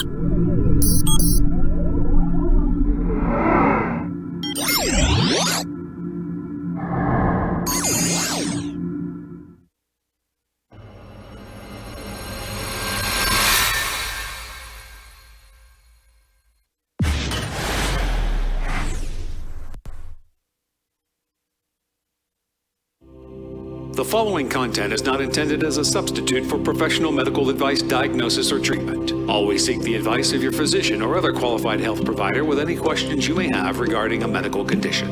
The following content is not intended as a substitute for professional medical advice, diagnosis, or treatment. Always seek the advice of your physician or other qualified health provider with any questions you may have regarding a medical condition.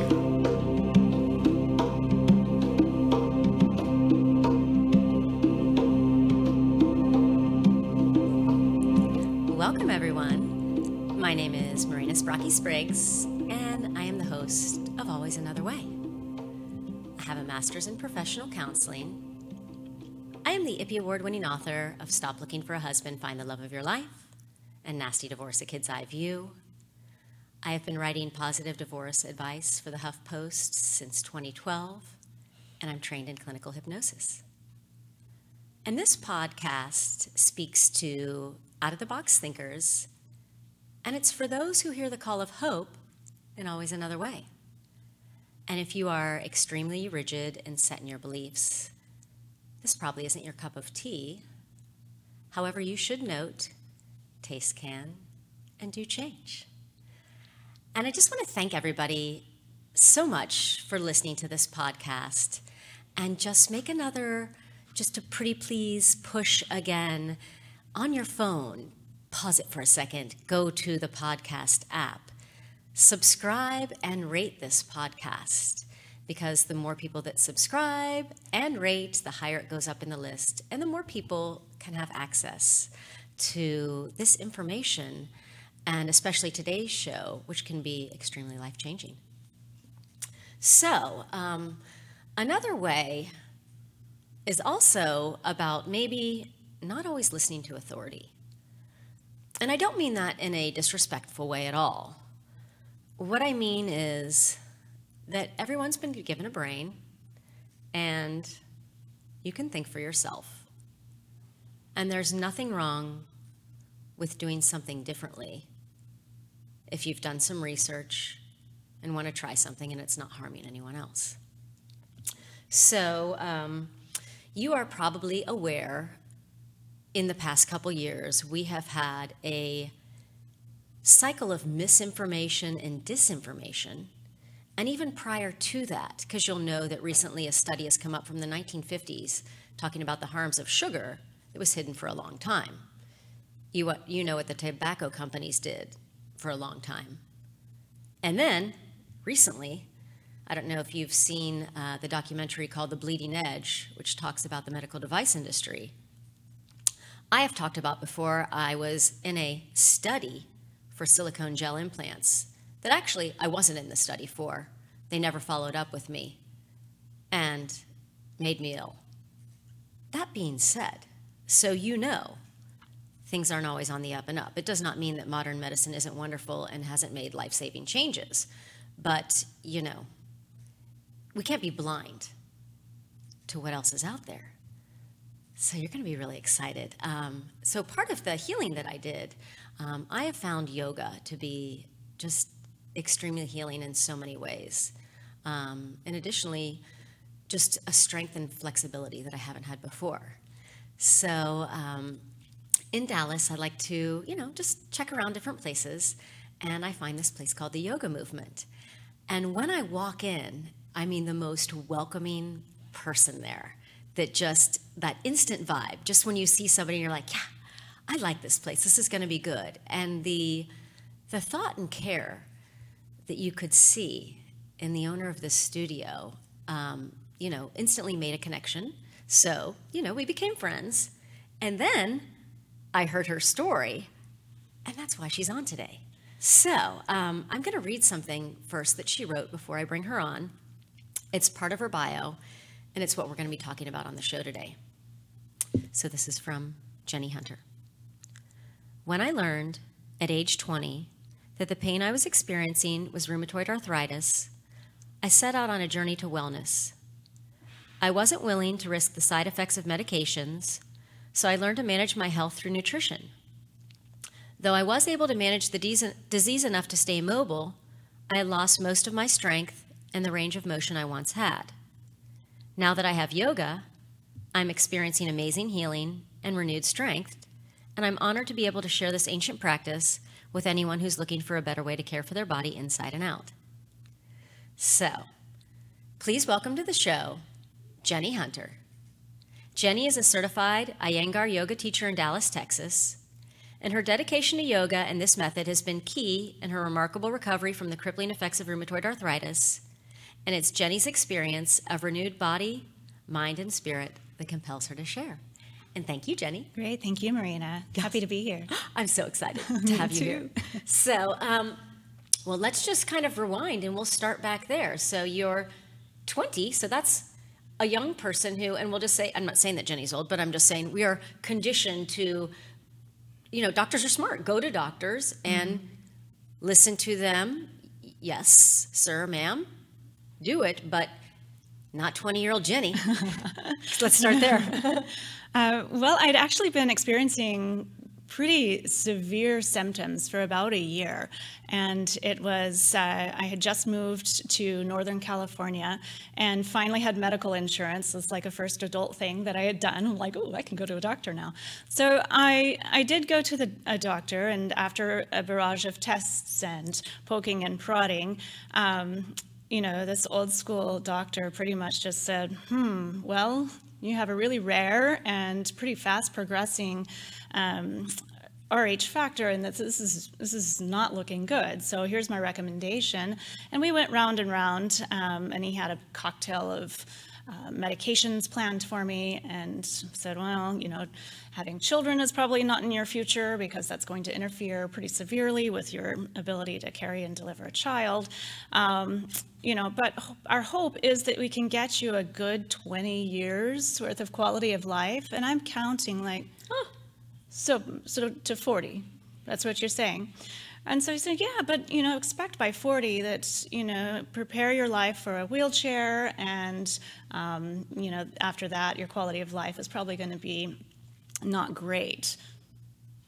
Welcome, everyone. My name is Marina Sprocky Spriggs, and I am the host of Always Another Way. Master's in professional counseling. I am the IPPY Award winning author of Stop Looking for a Husband, Find the Love of Your Life, and Nasty Divorce, A Kid's Eye View. I have been writing positive divorce advice for the HuffPost since 2012, and I'm trained in clinical hypnosis. And this podcast speaks to out of the box thinkers, and it's for those who hear the call of hope in always another way. And if you are extremely rigid and set in your beliefs, this probably isn't your cup of tea. However, you should note taste can and do change. And I just want to thank everybody so much for listening to this podcast and just make another just a pretty please push again on your phone. Pause it for a second, go to the podcast app, subscribe and rate this podcast because the more people that subscribe and rate, the higher it goes up in the list, and the more people can have access to this information, and especially today's show, which can be extremely life changing. So, um, another way is also about maybe not always listening to authority. And I don't mean that in a disrespectful way at all. What I mean is that everyone's been given a brain and you can think for yourself. And there's nothing wrong with doing something differently if you've done some research and want to try something and it's not harming anyone else. So, um, you are probably aware in the past couple years, we have had a cycle of misinformation and disinformation. And even prior to that, because you'll know that recently a study has come up from the 1950s talking about the harms of sugar that was hidden for a long time. You, you know what the tobacco companies did for a long time. And then, recently, I don't know if you've seen uh, the documentary called The Bleeding Edge, which talks about the medical device industry. I have talked about before, I was in a study for silicone gel implants that actually I wasn't in the study for. They never followed up with me and made me ill. That being said, so you know, things aren't always on the up and up. It does not mean that modern medicine isn't wonderful and hasn't made life saving changes. But, you know, we can't be blind to what else is out there. So you're going to be really excited. Um, so part of the healing that I did, um, I have found yoga to be just extremely healing in so many ways, um, and additionally, just a strength and flexibility that I haven't had before. So um, in Dallas, I like to, you know, just check around different places, and I find this place called the Yoga Movement. And when I walk in, I mean the most welcoming person there that just that instant vibe. Just when you see somebody and you're like yeah i like this place. This is going to be good. And the the thought and care that you could see in the owner of this studio um, you know instantly made a connection. So you know we became friends. And then i heard her story and that's why she's on today. So um, i'm going to read something first that she wrote before i bring her on. It's part of her bio and it's what we're going to be talking about on the show today. So, this is from Jenny Hunter. When I learned at age 20 that the pain I was experiencing was rheumatoid arthritis, I set out on a journey to wellness. I wasn't willing to risk the side effects of medications, so I learned to manage my health through nutrition. Though I was able to manage the disease enough to stay mobile, I lost most of my strength and the range of motion I once had. Now that I have yoga, I'm experiencing amazing healing and renewed strength, and I'm honored to be able to share this ancient practice with anyone who's looking for a better way to care for their body inside and out. So, please welcome to the show Jenny Hunter. Jenny is a certified Iyengar yoga teacher in Dallas, Texas, and her dedication to yoga and this method has been key in her remarkable recovery from the crippling effects of rheumatoid arthritis. And it's Jenny's experience of renewed body, mind, and spirit that compels her to share. And thank you, Jenny. Great. Thank you, Marina. Yes. Happy to be here. I'm so excited to have you here. So, um, well, let's just kind of rewind and we'll start back there. So, you're 20, so that's a young person who, and we'll just say, I'm not saying that Jenny's old, but I'm just saying we are conditioned to, you know, doctors are smart. Go to doctors and mm-hmm. listen to them. Yes, sir, ma'am, do it, but not 20 year old Jenny. Let's start there. Uh, well, I'd actually been experiencing pretty severe symptoms for about a year. And it was, uh, I had just moved to Northern California and finally had medical insurance. It's like a first adult thing that I had done. I'm like, oh, I can go to a doctor now. So I, I did go to the, a doctor, and after a barrage of tests and poking and prodding, um, you know, this old school doctor pretty much just said, hmm, well, you have a really rare and pretty fast progressing um, RH factor, and this is this is not looking good. So here's my recommendation. And we went round and round, um, and he had a cocktail of uh, medications planned for me, and said, well, you know, having children is probably not in your future because that's going to interfere pretty severely with your ability to carry and deliver a child. Um, you know, but our hope is that we can get you a good 20 years worth of quality of life, and I'm counting like. Oh so, so to 40, that's what you're saying. And so he said, yeah, but, you know, expect by 40 that, you know, prepare your life for a wheelchair. And, um, you know, after that, your quality of life is probably going to be not great.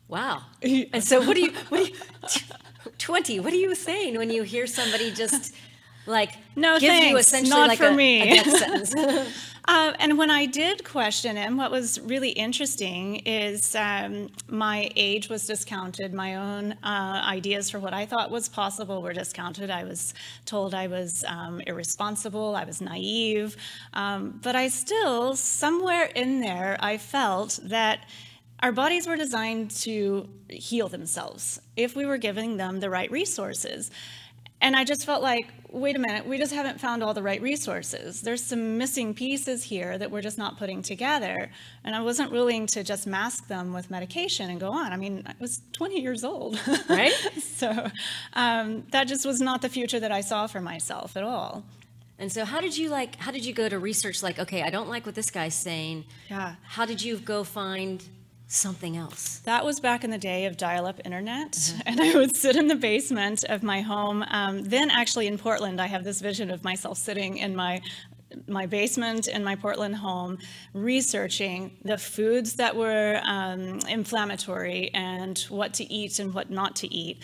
Wow. and so what do you, what do you 20, what are you saying when you hear somebody just like no give thanks, you essentially not like for a, me. a death sentence? Uh, and when I did question him, what was really interesting is um, my age was discounted. My own uh, ideas for what I thought was possible were discounted. I was told I was um, irresponsible, I was naive. Um, but I still, somewhere in there, I felt that our bodies were designed to heal themselves if we were giving them the right resources. And I just felt like, wait a minute, we just haven't found all the right resources. There's some missing pieces here that we're just not putting together. And I wasn't willing to just mask them with medication and go on. I mean, I was 20 years old. Right? so um, that just was not the future that I saw for myself at all. And so how did you like how did you go to research like okay, I don't like what this guy's saying. Yeah. How did you go find something else. That was back in the day of dial up internet. Mm-hmm. And I would sit in the basement of my home. Um, then, actually, in Portland, I have this vision of myself sitting in my my basement in my Portland home, researching the foods that were um, inflammatory and what to eat and what not to eat.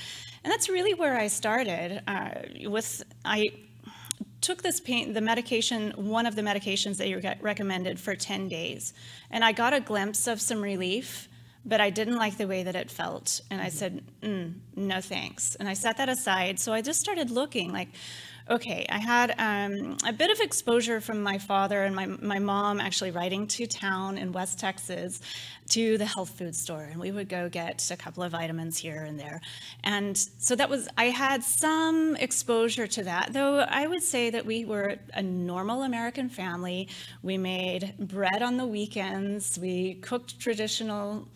And that's really where I started. Uh, with I took this pain, the medication, one of the medications that you recommended for 10 days. And I got a glimpse of some relief, but I didn't like the way that it felt. And I said, mm, no thanks. And I set that aside. So I just started looking like, Okay, I had um, a bit of exposure from my father and my, my mom actually riding to town in West Texas to the health food store, and we would go get a couple of vitamins here and there. And so that was, I had some exposure to that, though I would say that we were a normal American family. We made bread on the weekends, we cooked traditional,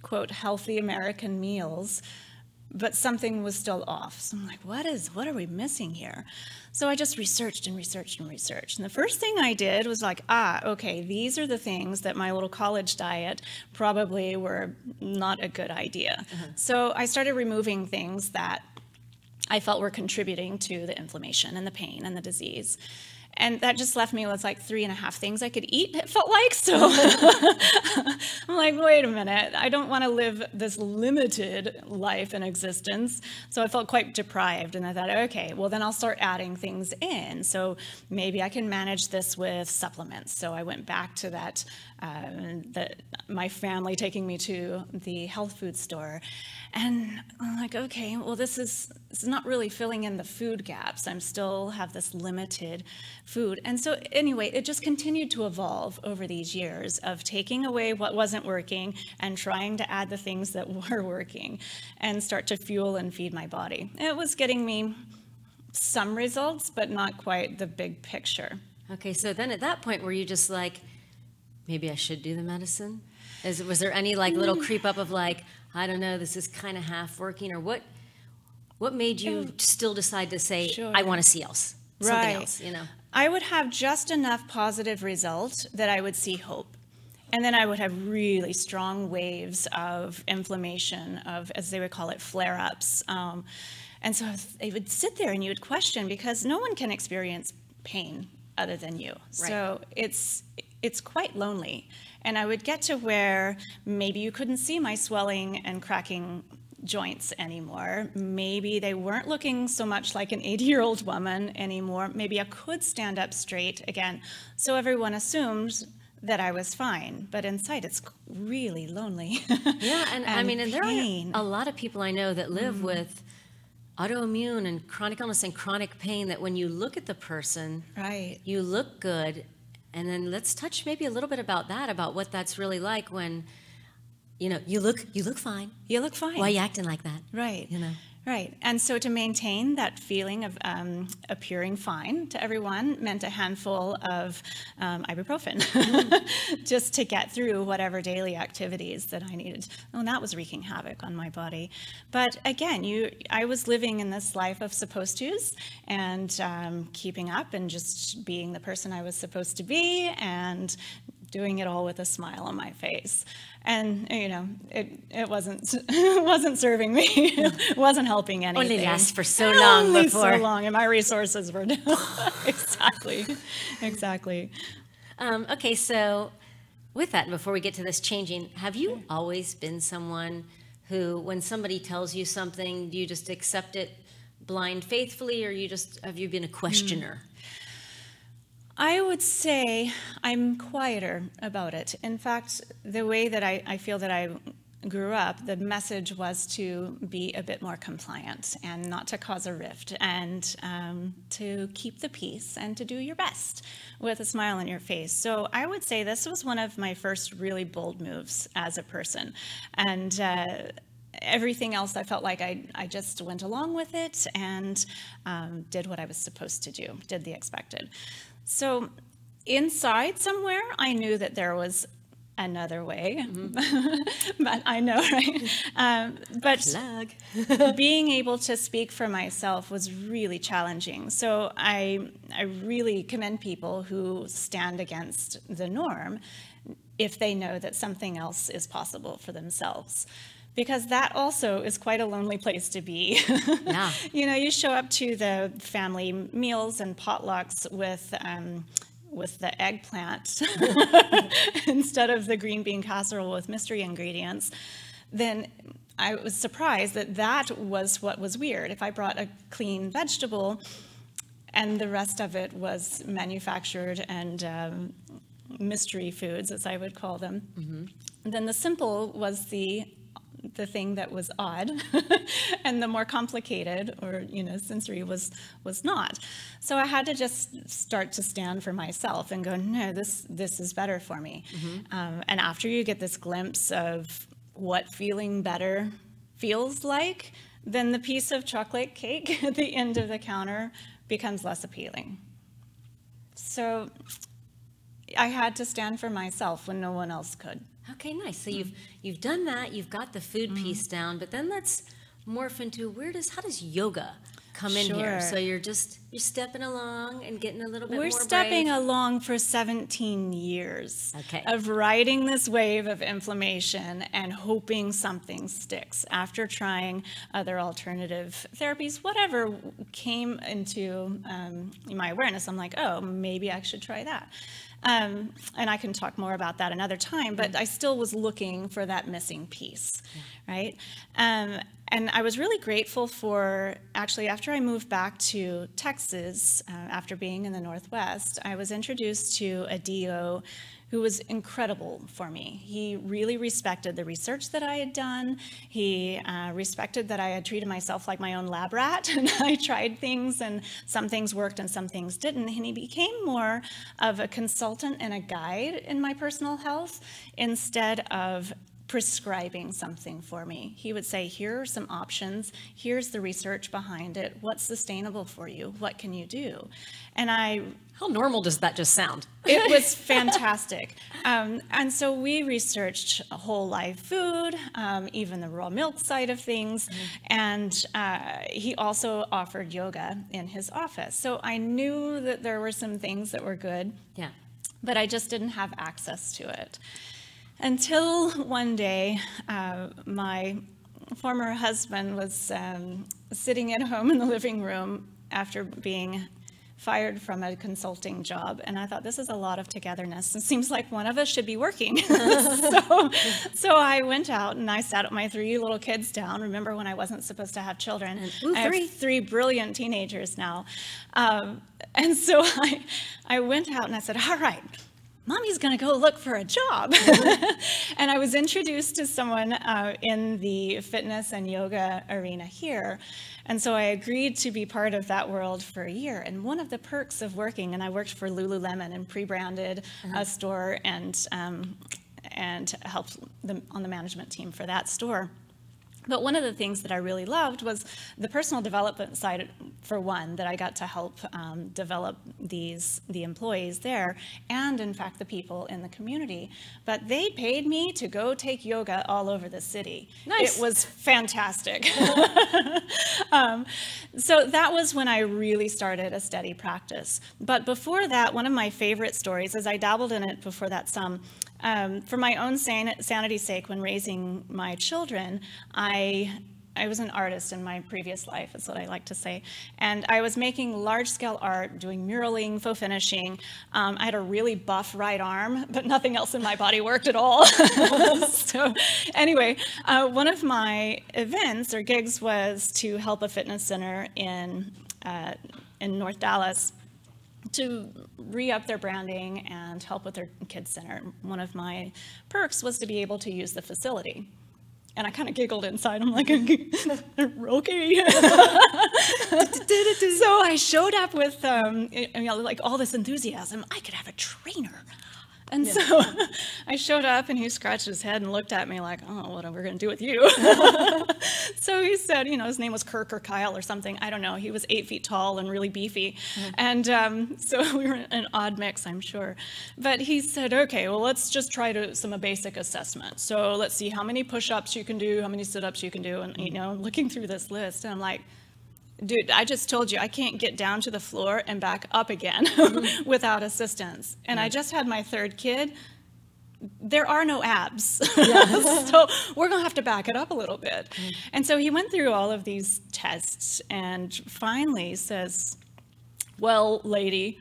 quote, healthy American meals but something was still off. So I'm like, what is, what are we missing here? So I just researched and researched and researched. And the first thing I did was like, ah, okay, these are the things that my little college diet probably were not a good idea. Mm-hmm. So I started removing things that I felt were contributing to the inflammation and the pain and the disease. And that just left me with like three and a half things I could eat, it felt like. So I'm like, wait a minute, I don't want to live this limited life and existence. So I felt quite deprived. And I thought, okay, well, then I'll start adding things in. So maybe I can manage this with supplements. So I went back to that, uh, the, my family taking me to the health food store. And I'm like, okay, well, this is, this is not really filling in the food gaps. I'm still have this limited food. And so, anyway, it just continued to evolve over these years of taking away what wasn't working and trying to add the things that were working and start to fuel and feed my body. It was getting me some results, but not quite the big picture. Okay, so then at that point, were you just like, maybe I should do the medicine? Is, was there any like little mm. creep up of like, I don't know, this is kind of half working, or what? What made you still decide to say, Sure. I want to see else, something Right. else? You know. I would have just enough positive result that I would see hope. And then I would have really strong waves of inflammation, of, as they would call it, flare ups. Um, and so they would sit there and you would question because no one can experience pain other than you. Right. So it's, it's quite lonely. And I would get to where maybe you couldn't see my swelling and cracking joints anymore. Maybe they weren't looking so much like an 80 year old woman anymore. Maybe I could stand up straight again. So everyone assumed that I was fine, but inside it's really lonely. Yeah, and, I mean, and there pain. are a lot of people I know that live mm. with autoimmune and chronic illness and chronic pain that when you look at the person, right. you look good. And then let's touch maybe a little bit about that, about what that's really like when, you know, you look you look fine. You look fine. Why are you acting like that? Right. You know. Right. And so to maintain that feeling of um, appearing fine to everyone meant a handful of um, ibuprofen just to get through whatever daily activities that I needed. And that was wreaking havoc on my body. But again, you, I was living in this life of supposed tos and um, keeping up and just being the person I was supposed to be and doing it all with a smile on my face. And you know, it, it wasn't it wasn't serving me. it wasn't helping anything. Only lasts for so long Only before- so long, and my resources were exactly, exactly. Um, okay, so with that, before we get to this changing, have you always been someone who, when somebody tells you something, do you just accept it blind faithfully, or you just have you been a questioner? I would say I'm quieter about it. In fact, the way that I, I feel that I grew up, the message was to be a bit more compliant and not to cause a rift and um, to keep the peace and to do your best with a smile on your face. So I would say this was one of my first really bold moves as a person. And uh, everything else, I felt like I, I just went along with it and um, did what I was supposed to do, did the expected. So inside somewhere, I knew that there was another way, but I know, right? Um, but being able to speak for myself was really challenging. So I, I really commend people who stand against the norm if they know that something else is possible for themselves. Because that also is quite a lonely place to be. Yeah. you know, you show up to the family meals and potlucks with um, with the eggplant instead of the green bean casserole with mystery ingredients, then I was surprised that that was what was weird. If I brought a clean vegetable and the rest of it was manufactured and um, mystery foods, as I would call them, then the simple was the the thing that was odd and the more complicated or you know sensory was was not. So i had to just start to stand for myself and go no this this is better for me. Um, and after you get this glimpse of what feeling better feels like then the piece of chocolate cake at the end of the counter becomes less appealing. So i had to stand for myself when no one else could Okay, nice. So you've you've done that. You've got the food piece down, but then let's morph into where does how does yoga come in here. So you're just you're stepping along and getting a little bit We're stepping brave. along for 17 years Okay. of riding this wave of inflammation and hoping something sticks after trying other alternative therapies. Whatever came into um, my awareness, I'm like, oh, maybe I should try that. Um, and I can talk more about that another time, but I still was looking for that missing piece, right? Um, and I was really grateful for actually after I moved back to Texas, uh, after being in the Northwest, I was introduced to a DO who was incredible for me. He really respected the research that I had done. He uh, respected that I had treated myself like my own lab rat, and I tried things, and some things worked and some things didn't. And he became more of a consultant and a guide in my personal health instead of prescribing something for me. He would say, Here are some options. Here's the research behind it. What's sustainable for you? What can you do? And I How normal does that just sound? it was fantastic. Um, and so we researched whole live food, um, even the raw milk side of things. And uh, he also offered yoga in his office. So I knew that there were some things that were good, Yeah. but I just didn't have access to it. Until one day, uh, my former husband was um, sitting at home in the living room after being fired from a consulting job and i thought this is a lot of togetherness. It seems like one of us should be working. So, so i went out and i sat my three little kids down. Remember when i wasn't supposed to have children? Ooh, I have three. three brilliant teenagers now. Um, and so I, I went out and i said all right mommy's going to go look for a job. and I was introduced to someone uh, in the fitness and yoga arena here. And so I agreed to be part of that world for a year. And one of the perks of working, and I worked for Lululemon and pre-branded a store and um, and helped them on the management team for that store. But one of the things that I really loved was the personal development side, for one, that I got to help um, develop these the employees there, and in fact the people in the community. But they paid me to go take yoga all over the city. Nice. It was fantastic. um, so that was when I really started a steady practice. But before that, one of my favorite stories, as I dabbled in it before that some, um, for my own san- sanity's sake, when raising my children, I I was an artist in my previous life, is what I like to say. And I was making large scale art, doing muraling, faux finishing. Um, I had a really buff right arm, but nothing else in my body worked at all. so, anyway, uh, one of my events or gigs was to help a fitness center in, uh, in North Dallas to re-up their branding and help with their kids center. One of my perks was to be able to use the facility. And I kind of giggled inside. I'm like, okay. so I showed up with um, you know, like all this enthusiasm. I could have a trainer. And so I showed up and he scratched his head and looked at me like, oh, what are we going to do with you? so he said, you know, his name was Kirk or Kyle or something. I don't know. He was eight feet tall and really beefy. And um, so we were an odd mix, I'm sure. But he said, okay, well, let's just try to some basic assessment. So let's see how many push ups you can do, how many sit ups you can do. And, you know, looking through this list, and I'm like, dude, I just told you I can't get down to the floor and back up again mm-hmm. without assistance. And I just had my third kid. There are no abs. so we're going to have to back it up a little bit. Mm-hmm. And so he went through all of these tests and finally says, Well, lady,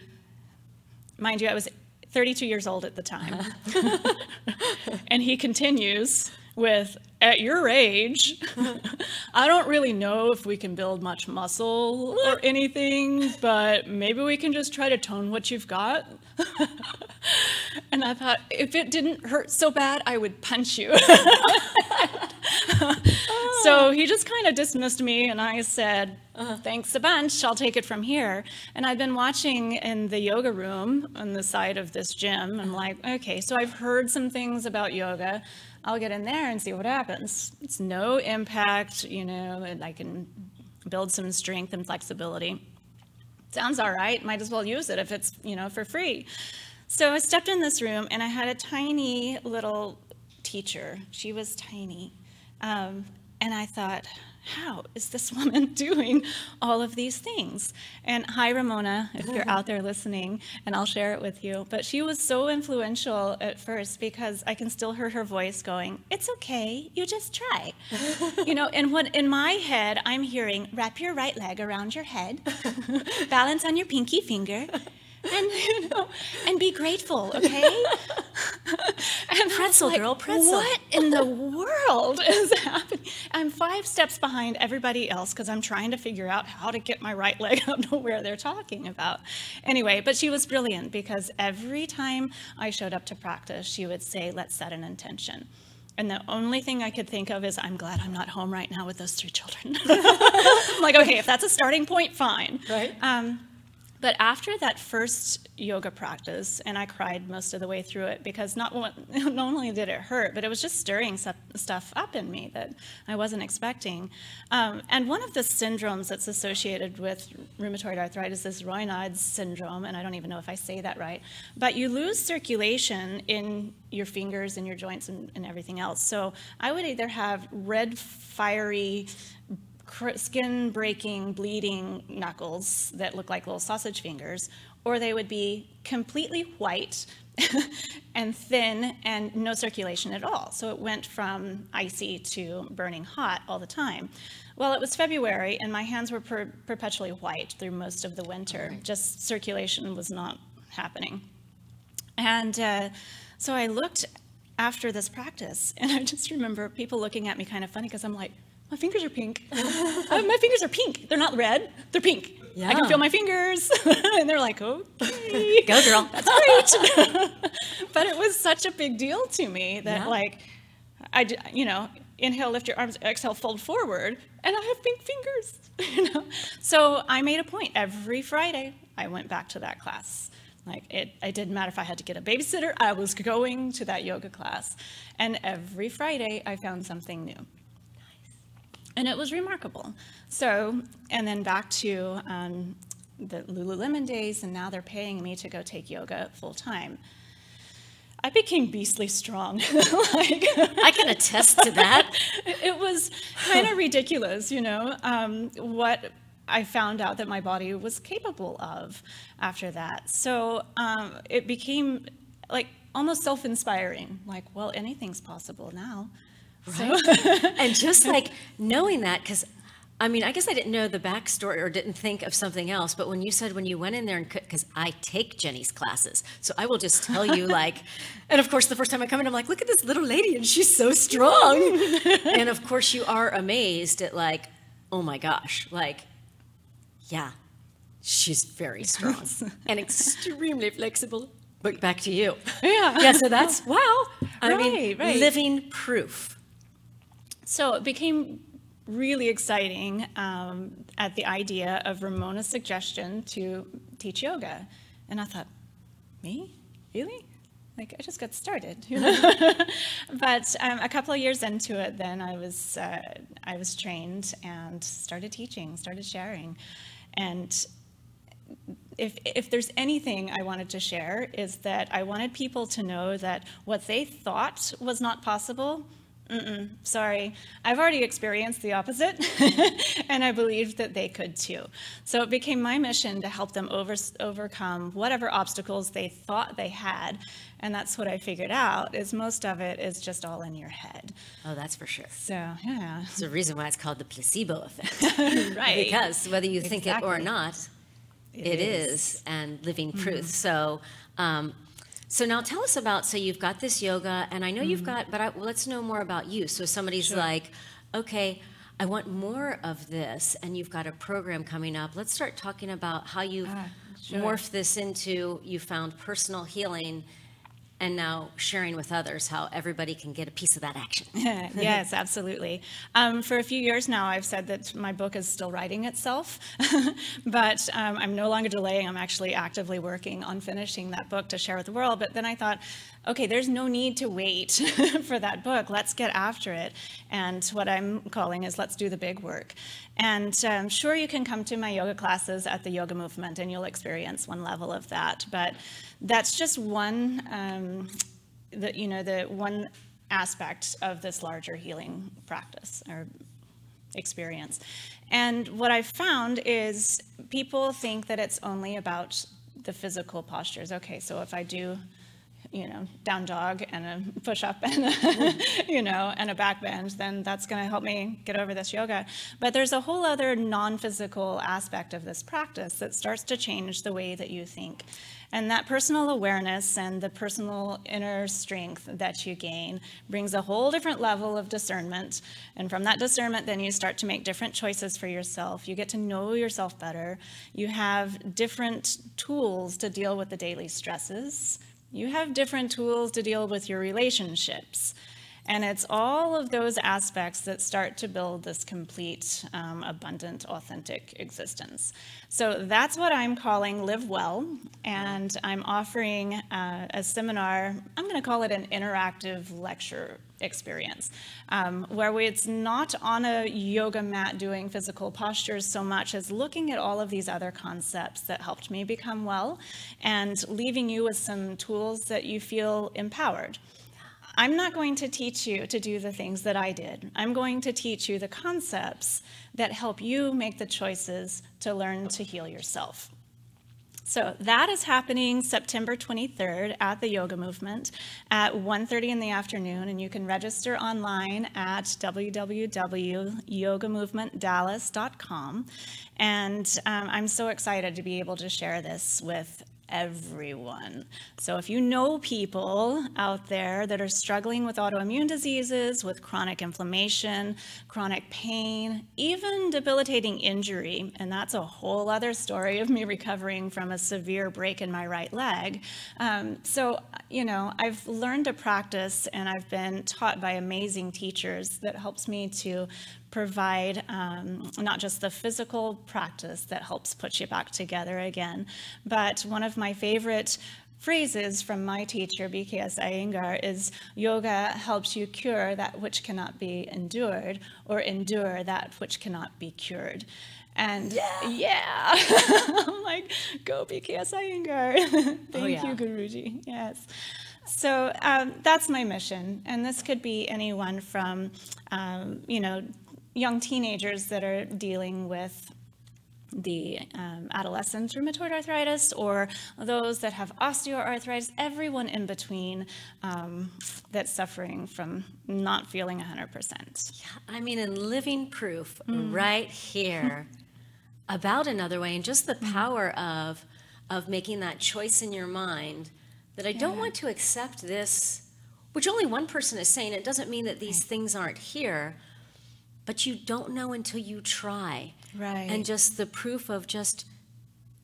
mind you, I was 32 years old at the time. Uh-huh. and he continues with, At your age, I don't really know if we can build much muscle or anything, but maybe we can just try to tone what you've got. and I thought, if it didn't hurt so bad, I would punch you. so he just kind of dismissed me, and I said, uh-huh. Thanks a bunch, I'll take it from here. And I've been watching in the yoga room on the side of this gym. I'm uh-huh. like, okay, so I've heard some things about yoga. I'll get in there and see what happens. It's no impact, you know, and I can build some strength and flexibility. Sounds all right, might as well use it if it's, you know, for free. So I stepped in this room and I had a tiny little teacher. She was tiny. Um, and I thought, how is this woman doing all of these things? And hi, Ramona, if you're out there listening, and I'll share it with you. But she was so influential at first because I can still hear her voice going, It's okay, you just try. you know, and what in my head, I'm hearing, wrap your right leg around your head, balance on your pinky finger, and you know, and be grateful, okay? and pretzel, like, girl, pretzel. What in the world is happening? I'm five steps behind everybody else because I'm trying to figure out how to get my right leg up to where they're talking about. Anyway, but she was brilliant because every time I showed up to practice, she would say, "Let's set an intention." And the only thing I could think of is, I'm glad I'm not home right now with those three children. I'm like, okay, if that's a starting point, fine. Right. Um, but after that first yoga practice, and I cried most of the way through it because not, not only did it hurt, but it was just stirring stuff up in me that I wasn't expecting. Um, and one of the syndromes that's associated with rheumatoid arthritis is Raynaud's syndrome, and I don't even know if I say that right. But you lose circulation in your fingers and your joints and, and everything else. So I would either have red, fiery, skin breaking, bleeding knuckles that look like little sausage fingers, or they would be completely white and thin and no circulation at all. So it went from icy to burning hot all the time. Well, it was February, and my hands were per- perpetually white through most of the winter. Right. Just circulation was not happening. And uh, so I looked after this practice, and I just remember people looking at me kind of funny because I'm like, my fingers are pink. Uh, my fingers are pink. They're not red. They're pink. Yeah. I can feel my fingers. and they're like, okay. Go, girl. That's great. but it was such a big deal to me that, yeah. like, I, you know, inhale, lift your arms, exhale, fold forward, and I have pink fingers. you know? So I made a point every Friday. I went back to that class. Like it, it didn't matter if I had to get a babysitter. I was going to that yoga class, and every Friday I found something new and it was remarkable. So, and then back to um, the Lululemon days, and now they're paying me to go take yoga full time. I became beastly strong. like, I can attest to that. it was kind of ridiculous, you know, um, what I found out that my body was capable of after that. So um, it became like almost self inspiring, like, well, anything's possible now. Right. and just like knowing that, because I mean, I guess I didn't know the backstory or didn't think of something else, but when you said when you went in there and because I take Jenny's classes, so I will just tell you like, and of course the first time I come in, I'm like, look at this little lady and she's so strong, and of course you are amazed at like, oh my gosh, like, yeah, she's very strong and extremely flexible. But back to you, yeah, yeah. So that's wow. I right, mean, right. living proof so it became really exciting um, at the idea of Ramona's suggestion to teach yoga. And I thought, me? Really? Like, I just got started. but um, a couple of years into it, then I was, uh, I was trained and started teaching, started sharing. And if, if there's anything I wanted to share, is that I wanted people to know that what they thought was not possible Mm-mm, sorry, I've already experienced the opposite, and I believed that they could too. So it became my mission to help them over, overcome whatever obstacles they thought they had, and that's what I figured out. Is most of it is just all in your head. Oh, that's for sure. So yeah, it's the reason why it's called the placebo effect, right? Because whether you think it or not, it, it is. is. and living proof. Mm-hmm. So. Um, so now tell us about. So you've got this yoga, and I know mm-hmm. you've got, but I, well, let's know more about you. So somebody's sure. like, okay, I want more of this, and you've got a program coming up. Let's start talking about how you ah, sure. morphed this into. You found personal healing and now sharing with others how everybody can get a piece of that action. yes, absolutely. Um, for a few years now, I've said that my book is still writing itself, but um, I'm no longer delaying. I'm actually actively working on finishing that book to share with the world. But then I thought, okay, there's no need to wait for that book. Let's get after it. And what I'm calling is let's do the big work. And um, sure, you can come to my yoga classes at the Yoga Movement and you'll experience one level of that. But that's just one, um, you know, the one aspect of this larger healing practice or experience. And what I've found is people think that it's only about the physical postures. Okay, so if I do you know, down dog and a push up and a, mm-hmm. you know, and a back bend, then that's going to help me get over this yoga. But there's a whole other non-physical aspect of this practice that starts to change the way that you think. And that personal awareness and the personal inner strength that you gain brings a whole different level of discernment. And from that discernment, then you start to make different choices for yourself. You get to know yourself better. You have different tools to deal with the daily stresses you have different tools to deal with your relationships. And it's all of those aspects that start to build this complete, um, abundant, authentic existence. So that's what I'm calling Live Well. And I'm offering uh, a seminar, I'm going to call it an interactive lecture experience, um, where we, it's not on a yoga mat doing physical postures so much as looking at all of these other concepts that helped me become well and leaving you with some tools that you feel empowered. I'm not going to teach you to do the things that I did. I'm going to teach you the concepts that help you make the choices to learn to heal yourself. So that is happening September 23rd at the Yoga Movement at 1:30 in the afternoon, and you can register online at www.yogamovementdallas.com. And um, I'm so excited to be able to share this with everyone. So if you know people out there that are struggling with autoimmune diseases, with chronic inflammation, chronic pain, even debilitating injury, and that's a whole other story of me recovering from a severe break in my right leg. Um, so, you know, I've learned to practice and I've been taught by amazing teachers that helps me to provide um, not just the physical practice that helps put you back together again, but one of my favorite phrases from my teacher, BKS Iyengar, is yoga helps you cure that which cannot be endured, or endure that which cannot be cured. And yeah, yeah. I'm like, go BKS Iyengar. Thank oh, yeah. you, Guruji. Yes. So um, that's my mission, and this could be anyone from, um, you know, young teenagers that are dealing with the um, adolescent rheumatoid arthritis or those that have osteoarthritis, everyone in between um, that's suffering from not feeling 100%. Yeah, I mean, in living proof mm. right here about another way and just the mm. power of, of making that choice in your mind that I yeah. don't want to accept this, which only one person is saying. It doesn't mean that these things aren't here but you don't know until you try. Right. And just the proof of just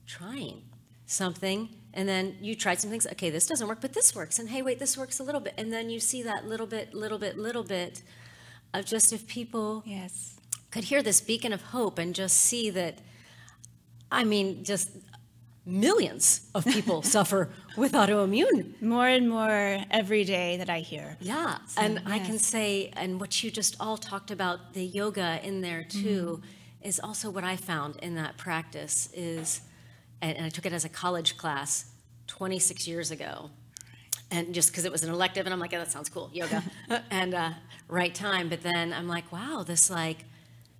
trying something and then you tried some things okay this doesn't work but this works and hey wait this works a little bit and then you see that little bit little bit little bit of just if people yes could hear this beacon of hope and just see that i mean just millions of people suffer with autoimmune. More and more every day that I hear. Yeah. So, and yes. I can say, and what you just all talked about, the yoga in there too, mm-hmm. is also what I found in that practice is, and, and I took it as a college class 26 years ago. And just because it was an elective, and I'm like, oh, that sounds cool, yoga, and uh, right time. But then I'm like, wow, this like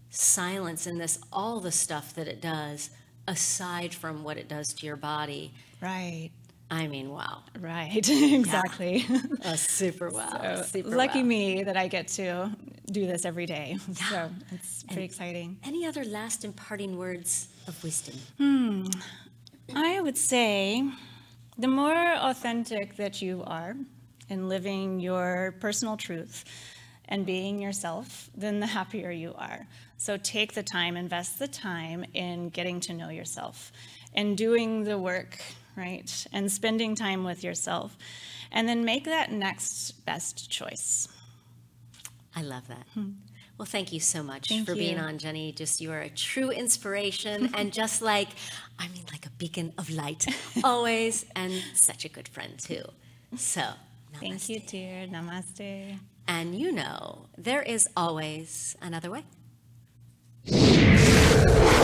silence and this, all the stuff that it does aside from what it does to your body. Right. I mean, wow. Right, exactly. Yeah. Uh, super wow. So, super lucky wow. me that I get to do this every day. Yeah. So it's pretty and exciting. Any other last imparting words of wisdom? Hmm. I would say the more authentic that you are in living your personal truth and being yourself, then the happier you are. So take the time, invest the time in getting to know yourself and doing the work, right? And spending time with yourself. And then make that next best choice. I love that. Hmm. Well, thank you so much thank for you. being on, Jenny. Just you are a true inspiration and just like, I mean, like a beacon of light always, and such a good friend too. So, namaste. thank you, dear. Namaste. And you know, there is always another way you